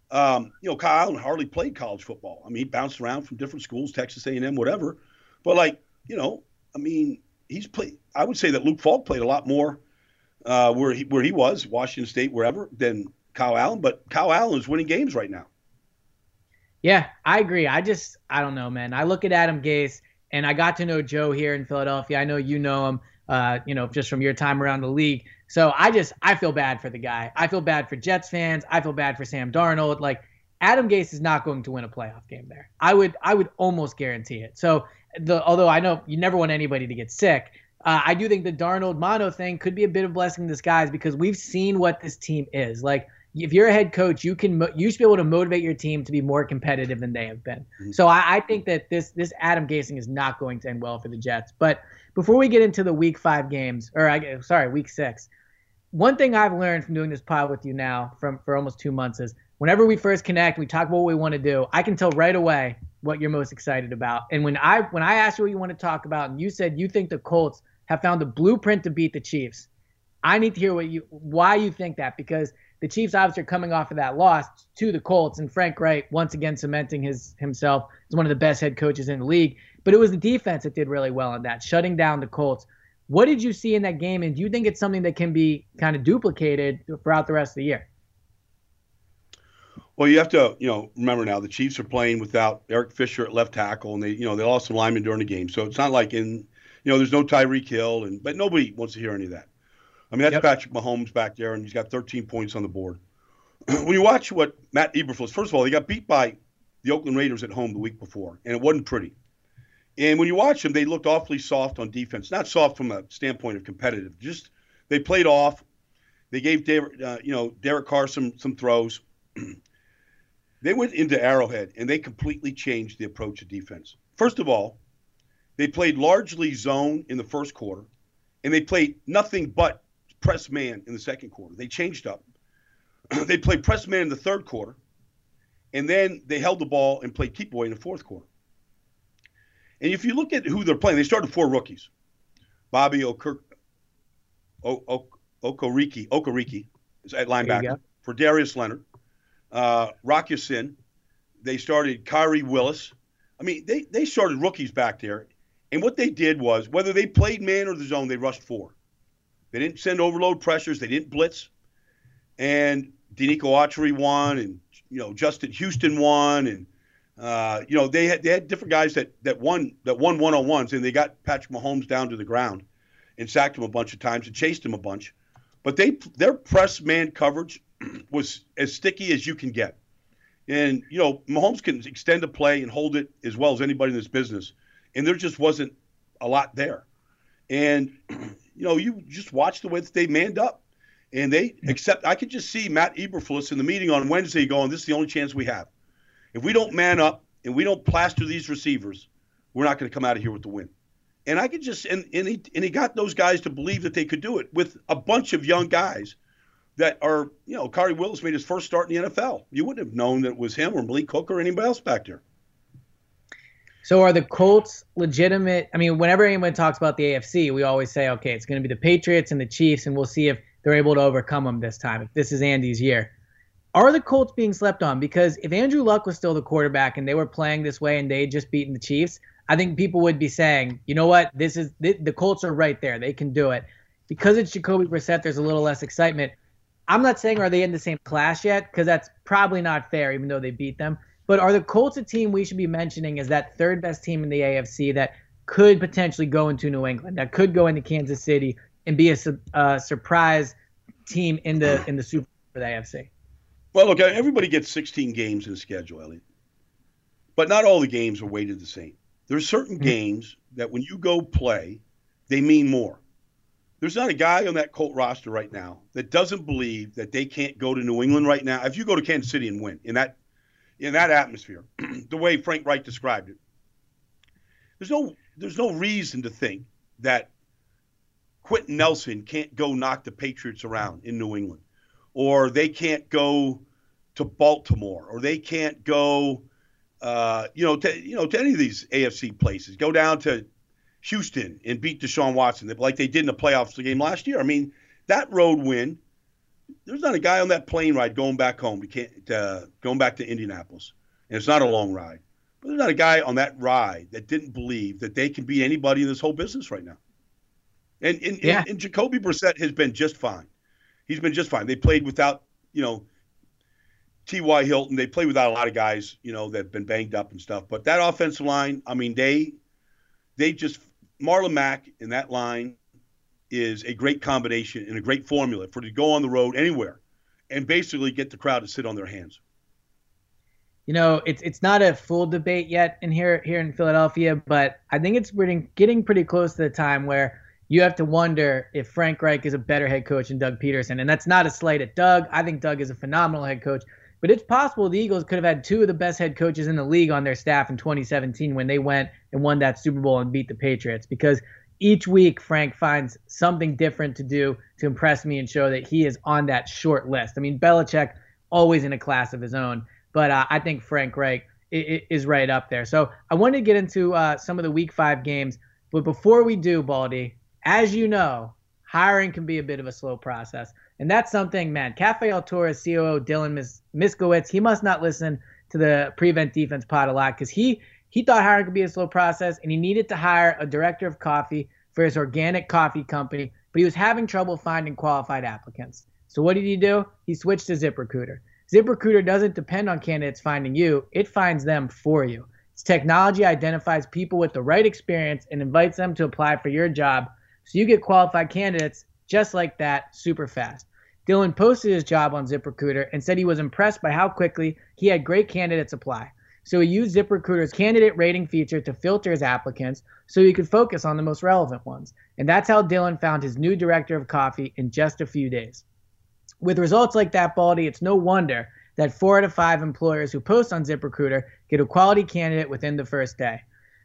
Um, you know, Kyle Allen hardly played college football. I mean, he bounced around from different schools, Texas A&M, whatever. But like, you know, I mean, he's played. I would say that Luke Falk played a lot more uh, where he where he was, Washington State, wherever, than Kyle Allen. But Kyle Allen is winning games right now. Yeah, I agree. I just I don't know, man. I look at Adam Gase, and I got to know Joe here in Philadelphia. I know you know him, uh, you know, just from your time around the league. So I just I feel bad for the guy. I feel bad for Jets fans. I feel bad for Sam Darnold. Like Adam Gase is not going to win a playoff game there. I would I would almost guarantee it. So the although I know you never want anybody to get sick, uh, I do think the Darnold Mono thing could be a bit of blessing in disguise because we've seen what this team is. Like if you're a head coach, you can you should be able to motivate your team to be more competitive than they have been. Mm-hmm. So I, I, think that this this Adam Gasing is not going to end well for the Jets. But before we get into the Week Five games, or I sorry, Week Six, one thing I've learned from doing this pod with you now from for almost two months is whenever we first connect, we talk about what we want to do. I can tell right away what you're most excited about. And when I when I asked you what you want to talk about, and you said you think the Colts have found the blueprint to beat the Chiefs, I need to hear what you why you think that because the Chiefs obviously are coming off of that loss to the Colts, and Frank Reich once again cementing his himself as one of the best head coaches in the league. But it was the defense that did really well on that, shutting down the Colts. What did you see in that game, and do you think it's something that can be kind of duplicated throughout the rest of the year? Well, you have to, you know, remember now the Chiefs are playing without Eric Fisher at left tackle, and they, you know, they lost some linemen during the game. So it's not like in, you know, there's no Tyreek Hill, and but nobody wants to hear any of that. I mean, that's yep. Patrick Mahomes back there, and he's got 13 points on the board. when you watch what Matt Eberflus, first of all, he got beat by the Oakland Raiders at home the week before, and it wasn't pretty. And when you watch them, they looked awfully soft on defense. Not soft from a standpoint of competitive, just they played off. They gave Derek, uh, you know, Derek Carr some some throws. They went into Arrowhead and they completely changed the approach of defense. First of all, they played largely zone in the first quarter, and they played nothing but press man in the second quarter. They changed up. they played press man in the third quarter, And then they held the ball and played keep away in the fourth quarter. And if you look at who they're playing, they started four rookies. Bobby Okirk, o- o- Okoriki, Okoriki is at linebacker for Darius Leonard. Uh, Rock Ya-Sin. They started Khari Willis. I mean, they, they started rookies back there. And what they did was, whether they played man or the zone, they rushed four. They didn't send overload pressures. They didn't blitz. And Denico Autry won, and you know Justin Houston won, and uh, you know they had they had different guys that that won that won one on ones, and they got Patrick Mahomes down to the ground and sacked him a bunch of times and chased him a bunch. But they their press man coverage was as sticky as you can get. And you know Mahomes can extend a play and hold it as well as anybody in this business, and there just wasn't a lot there. And you know you just watch the way that they manned up. And they accept. I could just see Matt Eberflus in the meeting on Wednesday going, "This is the only chance we have. If we don't man up and we don't plaster these receivers, we're not going to come out of here with the win." And I could just and and he and he got those guys to believe that they could do it with a bunch of young guys that are, you know, Khari Willis made his first start in the NFL. You wouldn't have known that it was him or Malik Cook or anybody else back there. So are the Colts legitimate? I mean, whenever anyone talks about the AFC, we always say, okay, it's going to be the Patriots and the Chiefs, and we'll see if they're able to overcome them this time. If this is Andy's year, are the Colts being slept on? Because if Andrew Luck was still the quarterback and they were playing this way and they had just beaten the Chiefs, I think people would be saying, you know what, this is the, the Colts are right there. They can do it. Because it's Jacoby Brissett, there's a little less excitement. I'm not saying are they in the same class yet, because that's probably not fair, even though they beat them. But are the Colts a team we should be mentioning as that third best team in the AFC that could potentially go into New England, that could go into Kansas City and be a uh, surprise team in the in the Super Bowl for the AFC? Well, look, everybody gets 16 games in the schedule, Elliot, but not all the games are weighted the same. There's certain mm-hmm. games that when you go play, they mean more. There's not a guy on that Colt roster right now that doesn't believe that they can't go to New England right now. If you go to Kansas City and win in that in that atmosphere, the way Frank Reich described it, there's no there's no reason to think that Quenton Nelson can't go knock the Patriots around in New England, or they can't go to Baltimore, or they can't go, uh, you know, to you know to any of these AFC places. Go down to Houston and beat Deshaun Watson like they did in the playoffs the game last year. I mean, that road win. There's not a guy on that plane ride going back home. We can't uh, going back to Indianapolis, and it's not a long ride. But there's not a guy on that ride that didn't believe that they can beat anybody in this whole business right now. And and, yeah. and, and Jacoby Brissett has been just fine. He's been just fine. They played without, you know, T.Y. Hilton. They played without a lot of guys, you know, that have been banged up and stuff. But that offensive line, I mean, they they just Marlon Mack in that line is a great combination and a great formula for to go on the road anywhere and basically get the crowd to sit on their hands. You know, it's it's not a full debate yet in here here in Philadelphia, but I think it's getting getting pretty close to the time where you have to wonder if Frank Reich is a better head coach than Doug Pederson. And that's not a slight at Doug. I think Doug is a phenomenal head coach. But it's possible the Eagles could have had two of the best head coaches in the league on their staff in 2017 when they went and won that Super Bowl and beat the Patriots. Because each week, Frank finds something different to do to impress me and show that he is on that short list. I mean, Belichick, always in a class of his own. But uh, I think Frank Reich is right up there. So I wanted to get into uh, some of the week five games. But before we do, Baldy, as you know, hiring can be a bit of a slow process. And that's something, man. Cafe El Tour's COO Dylan Mis- Miskowitz, he must not listen to the prevent defense pod a lot because he he thought hiring could be a slow process and he needed to hire a director of coffee for his organic coffee company, but he was having trouble finding qualified applicants. So what did he do? He switched to ZipRecruiter. ZipRecruiter doesn't depend on candidates finding you, it finds them for you. Its technology identifies people with the right experience and invites them to apply for your job so you get qualified candidates just like that super fast. Dylan posted his job on ZipRecruiter and said he was impressed by how quickly he had great candidates apply. So he used ZipRecruiter's candidate rating feature to filter his applicants so he could focus on the most relevant ones. And that's how Dylan found his new director of coffee in just a few days. With results like that, Baldy, it's no wonder that four out of five employers who post on ZipRecruiter get a quality candidate within the first day.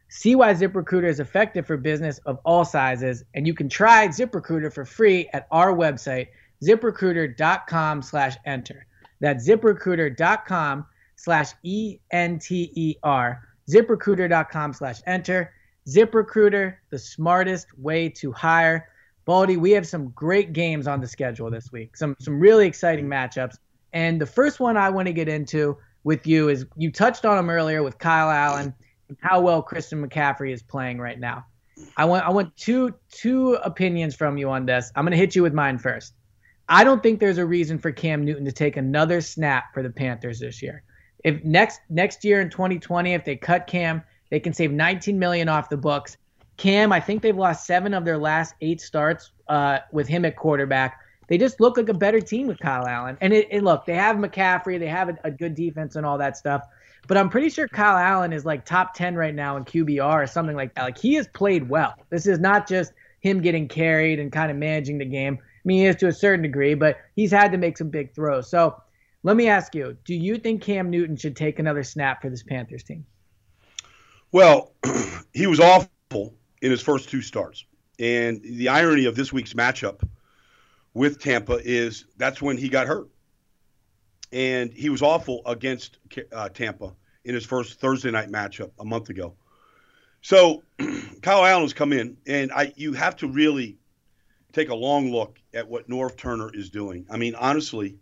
See why ZipRecruiter is effective for business of all sizes, and you can try ZipRecruiter for free at our website, ziprecruiter.com slash enter. That's ziprecruiter.com slash E-N-T-E-R, ziprecruiter.com slash enter. ZipRecruiter, the smartest way to hire. Baldy, we have some great games on the schedule this week. Some some really exciting matchups. And the first one I want to get into with you is you touched on him earlier with Kyle Allen and how well Christian McCaffrey is playing right now. I want I want two two opinions from you on this. I'm going to hit you with mine first. I don't think there's a reason for Cam Newton to take another snap for the Panthers this year. If next next year in 2020 if they cut Cam, they can save 19 million off the books. Cam, I think they've lost 7 of their last 8 starts uh, with him at quarterback. They just look like a better team with Kyle Allen. And it, it look, they have McCaffrey, they have a, a good defense and all that stuff. But I'm pretty sure Kyle Allen is like top 10 right now in QBR or something like that. Like he has played well. This is not just him getting carried and kind of managing the game. I mean, he is to a certain degree, but he's had to make some big throws. So let me ask you do you think Cam Newton should take another snap for this Panthers team? Well, he was awful in his first two starts. And the irony of this week's matchup with Tampa is that's when he got hurt. And he was awful against uh, Tampa in his first Thursday night matchup a month ago. So Kyle Allen has come in, and I you have to really take a long look at what Norv Turner is doing. I mean, honestly,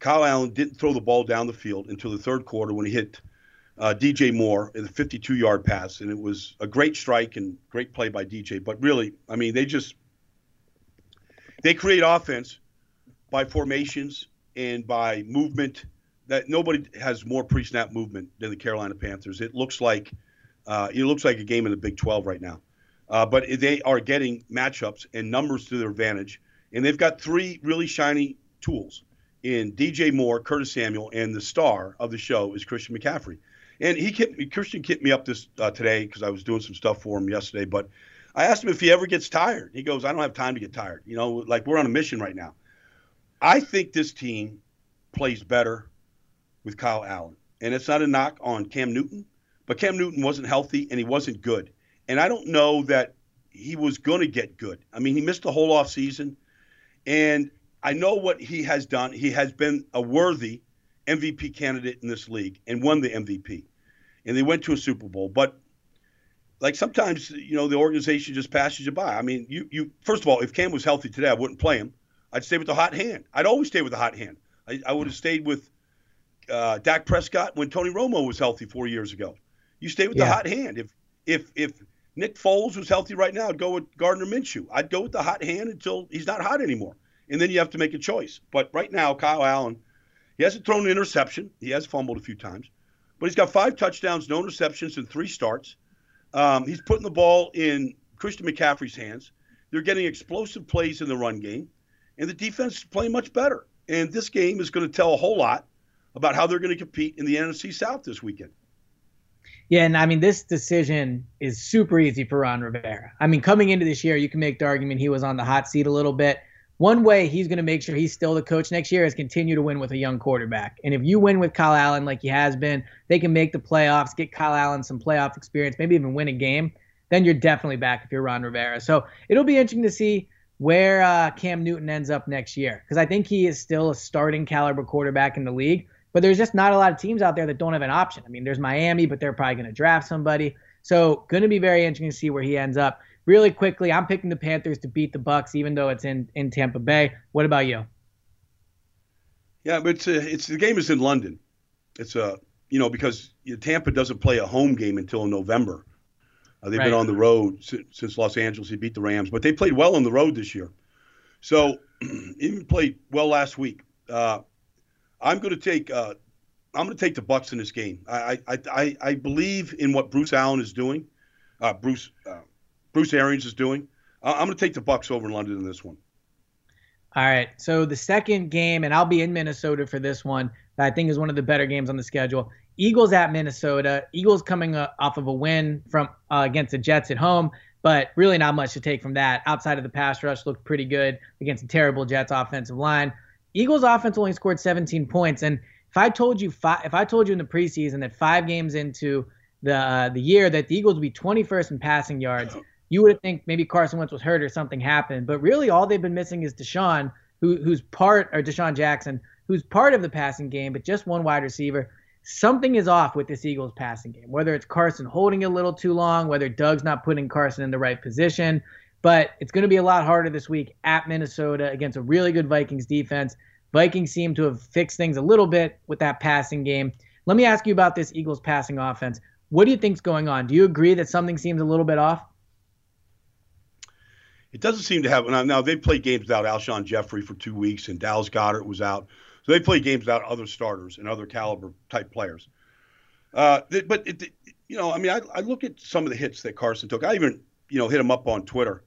Kyle Allen didn't throw the ball down the field until the third quarter when he hit uh, DJ Moore in the 52 yard pass. And it was a great strike and great play by DJ. But really, I mean, they just they create offense by formations and by movement that nobody has more pre-snap movement than the Carolina Panthers. It looks like uh, it looks like a game in the Big 12 right now. Uh, but they are getting matchups and numbers to their advantage, and they've got three really shiny tools in DJ Moore, Curtis Samuel, and the star of the show is Christian McCaffrey. And he kept, Christian hit me up this uh, today because I was doing some stuff for him yesterday. But I asked him if he ever gets tired. He goes, "I don't have time to get tired. You know, like we're on a mission right now." I think this team plays better with Kyle Allen, and it's not a knock on Cam Newton, but Cam Newton wasn't healthy and he wasn't good, and I don't know that he was going to get good. I mean, he missed the whole off season, and I know what he has done. He has been a worthy MVP candidate in this league and won the MVP. And they went to a Super Bowl. But like sometimes, you know, the organization just passes you by. I mean, you you first of all, if Cam was healthy today, I wouldn't play him. I'd stay with the hot hand. I'd always stay with the hot hand. I, I would have stayed with uh, Dak Prescott when Tony Romo was healthy four years ago. You stay with yeah. the hot hand. If if if Nick Foles was healthy right now, I'd go with Gardner Minshew. I'd go with the hot hand until he's not hot anymore, and then you have to make a choice. But right now, Kyle Allen he hasn't thrown an interception. He has fumbled a few times, but he's got five touchdowns, no interceptions, and three starts. Um, he's putting the ball in Christian McCaffrey's hands. They're getting explosive plays in the run game, and the defense is playing much better. And this game is going to tell a whole lot about how they're going to compete in the NFC South this weekend. Yeah, and I mean this decision is super easy for Ron Rivera. I mean, coming into this year, you can make the argument he was on the hot seat a little bit one way he's going to make sure he's still the coach next year is continue to win with a young quarterback. And if you win with Kyle Allen like he has been, they can make the playoffs, get Kyle Allen some playoff experience, maybe even win a game. Then you're definitely back if you're Ron Rivera. So it'll be interesting to see where uh, Cam Newton ends up next year because I think he is still a starting caliber quarterback in the league. But there's just not a lot of teams out there that don't have an option. I mean, there's Miami, but they're probably going to draft somebody. So going to be very interesting to see where he ends up really quickly, I'm picking the Panthers to beat the Bucks, even though it's in in Tampa Bay. What about you? Yeah, but it's a, it's the game is in London. It's a you know because Tampa doesn't play a home game until November. Uh, they've right. been on the road since, since Los Angeles. They beat the Rams, but they played well on the road this year. So even played well last week. Uh, I'm going to take uh, I'm going to take the Bucks in this game. I, I I I believe in what Bruce Allen is doing. Uh, Bruce uh, Bruce Arians is doing. I'm going to take the Bucks over in London in this one. All right. So the second game, and I'll be in Minnesota for this one. That I think is one of the better games on the schedule. Eagles at Minnesota. Eagles coming off of a win from uh, against the Jets at home, but really not much to take from that. Outside of the pass rush, looked pretty good against a terrible Jets offensive line. Eagles offense only scored 17 points, and if I told you five, if I told you in the preseason that five games into the uh, the year that the Eagles would be 21st in passing yards you would think maybe Carson Wentz was hurt or something happened. But really, all they've been missing is Deshaun, who, who's part, or DeSean Jackson, who's part of the passing game, but just one wide receiver. something is off with this Eagles passing game. Whether it's Carson holding a little too long, whether Doug's not putting Carson in the right position, but it's going to be a lot harder this week at Minnesota against a really good Vikings defense. Vikings seem to have fixed things a little bit with that passing game. Let me ask you about this Eagles passing offense. What do you think's going on? Do you agree that something seems a little bit off? It doesn't seem to have. Now, they've played games without Alshon Jeffery for two weeks, and Dallas Goedert was out. So they play games without other starters and other caliber type players. Uh, but it, you know, I mean, I, I, look at some of the hits that Carson took. I even you know hit him up on Twitter.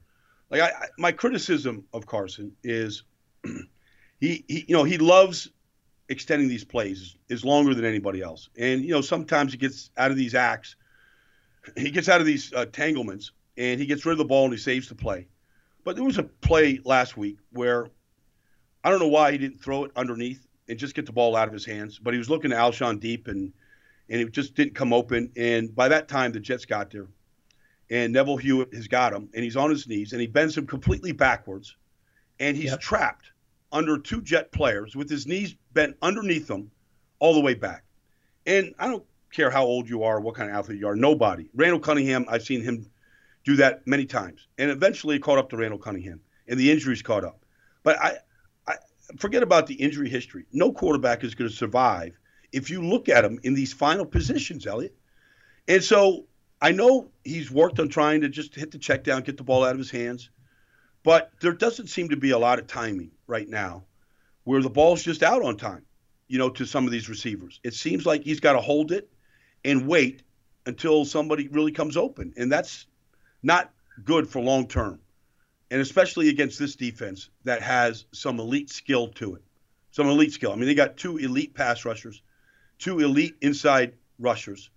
Like I, my criticism of Carson is he, he you know he loves extending these plays is longer than anybody else. And you know, sometimes he gets out of these acts, he gets out of these uh, tanglements, and he gets rid of the ball and he saves the play. But there was a play last week where I don't know why he didn't throw it underneath and just get the ball out of his hands, but he was looking to Alshon deep and and it just didn't come open. And by that time, the Jets got there, and Neville Hewitt has got him, and he's on his knees, and he bends him completely backwards, and he's yep. trapped under two jet players with his knees bent underneath them all the way back. And I don't care how old you are, what kind of athlete you are, nobody. Randall Cunningham, I've seen him do that many times. And eventually it caught up to Randall Cunningham, and the injuries caught up. But I, I forget about the injury history. No quarterback is going to survive if you look at him in these final positions, Elliot. And so I know he's worked on trying to just hit the check down, get the ball out of his hands. But there doesn't seem to be a lot of timing right now where the ball's just out on time, you know, to some of these receivers. It seems like he's got to hold it and wait until somebody really comes open. And that's not good for long term. And especially against this defense that has some elite skill to it. Some elite skill. I mean, they got two elite pass rushers, two elite inside rushers,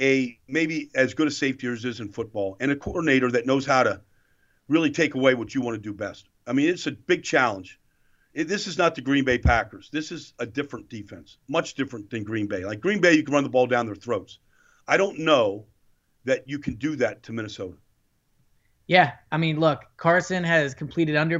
a maybe as good a safety as is in football, and a coordinator that knows how to really take away what you want to do best. I mean, it's a big challenge. It, this is not the Green Bay Packers. This is a different defense, much different than Green Bay. Like Green Bay, you can run the ball down their throats. I don't know that you can do that to Minnesota. Yeah, I mean, look, Carson has completed under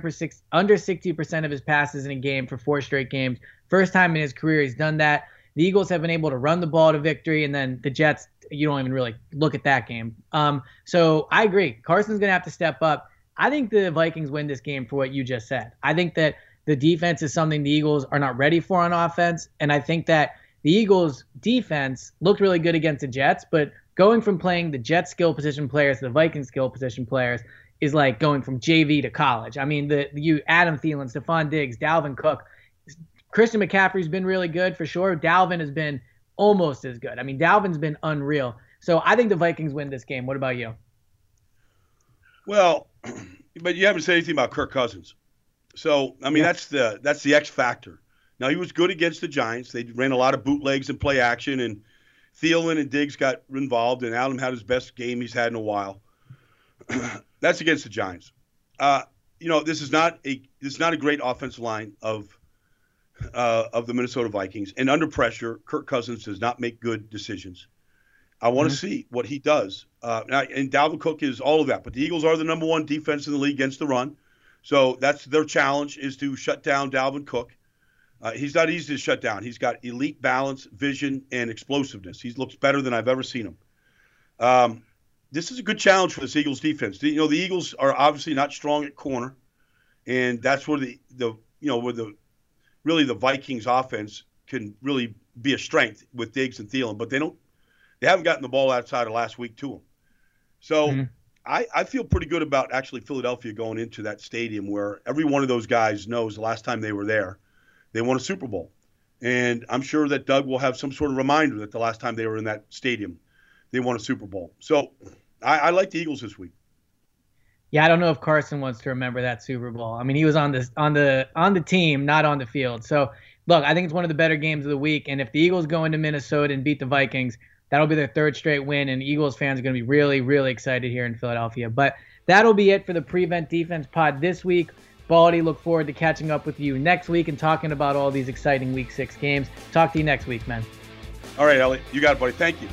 under 60% of his passes in a game for four straight games. First time in his career he's done that. The Eagles have been able to run the ball to victory, and then the Jets, you don't even really look at that game. Um, so I agree. Carson's going to have to step up. I think the Vikings win this game for what you just said. I think that the defense is something the Eagles are not ready for on offense. And I think that the Eagles defense looked really good against the Jets, but going from playing the Jets skill position players to the Vikings skill position players is like going from JV to college. I mean, the you Adam Thielen, Stefon Diggs, Dalvin Cook, Christian McCaffrey's been really good for sure. Dalvin has been almost as good. I mean, Dalvin's been unreal. So I think the Vikings win this game. What about you? Well, but you haven't said anything about Kirk Cousins. So I mean, yeah. that's the that's the X factor. Now he was good against the Giants. They ran a lot of bootlegs and play action, and Thielen and Diggs got involved, and Adam had his best game he's had in a while. that's against the Giants. Uh, you know, this is not a this is not a great offensive line of uh, of the Minnesota Vikings, and under pressure, Kirk Cousins does not make good decisions. I want to mm-hmm. see what he does. Uh, and Dalvin Cook is all of that, but the Eagles are the number one defense in the league against the run. So that's their challenge is to shut down Dalvin Cook. Uh, he's not easy to shut down. He's got elite balance, vision, and explosiveness. He looks better than I've ever seen him. Um, this is a good challenge for this Eagles defense. You know, the Eagles are obviously not strong at corner, and that's where the the you know where the really the Vikings offense can really be a strength with Diggs and Thielen, but they don't they haven't gotten the ball outside of last week to them. So mm-hmm. I, I feel pretty good about actually Philadelphia going into that stadium where every one of those guys knows the last time they were there, they won a Super Bowl. And I'm sure that Doug will have some sort of reminder that the last time they were in that stadium, they won a Super Bowl. So I, I like the Eagles this week. Yeah, I don't know if Carson wants to remember that Super Bowl. I mean, he was on the on the on the team, not on the field. So look, I think it's one of the better games of the week. And if the Eagles go into Minnesota and beat the Vikings, That'll be their third straight win, and Eagles fans are going to be really, really excited here in Philadelphia. But that'll be it for the Prevent Defense Pod this week. Baldy, look forward to catching up with you next week and talking about all these exciting Week Six games. Talk to you next week, man. All right, Elliot, you got it, buddy. Thank you.